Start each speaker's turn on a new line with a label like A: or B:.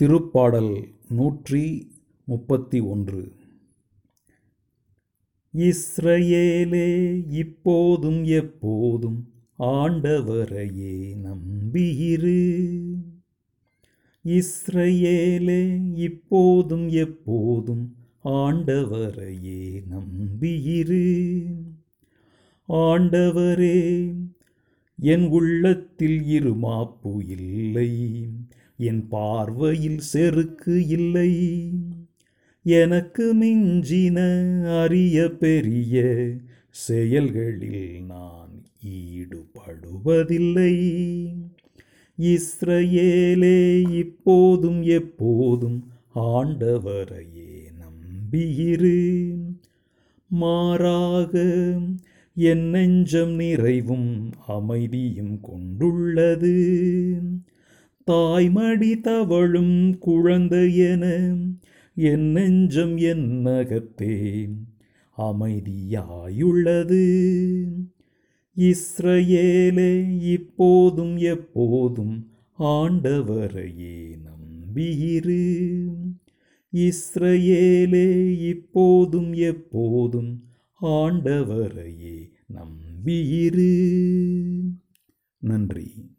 A: திருப்பாடல் நூற்றி முப்பத்தி ஒன்று. இஸ்ரேலே இப்போதும் எப்போதும் ஆண்டவரையே நம்பியிரு இஸ்ரேலே இப்போதும் எப்போதும் ஆண்டவரையே நம்பியிரு ஆண்டவரே என் உள்ளத்தில் இருமாப்பு இல்லை. என் பார்வையில் செருக்கு இல்லை. எனக்கு மிஞ்சின அரிய பெரிய செயல்களில் நான் ஈடுபடுவதில்லை. இஸ்ரேலே இப்போதும் எப்போதும் ஆண்டவரையே நம்பியிரு. மாறாக என் நெஞ்சம் நிறைவும் அமைதியும் கொண்டுள்ளது. தாய்மடி தவழும் குழந்தையென என் நெஞ்சம் என் நகத்தே. அமைதியாயுள்ளது. இஸ்ரவேலே இப்போதும் எப்போதும் ஆண்டவரையே நம்பியிரு. இஸ்ரவேலே இப்போதும் எப்போதும் ஆண்டவரையே நம்பியிரு. நன்றி.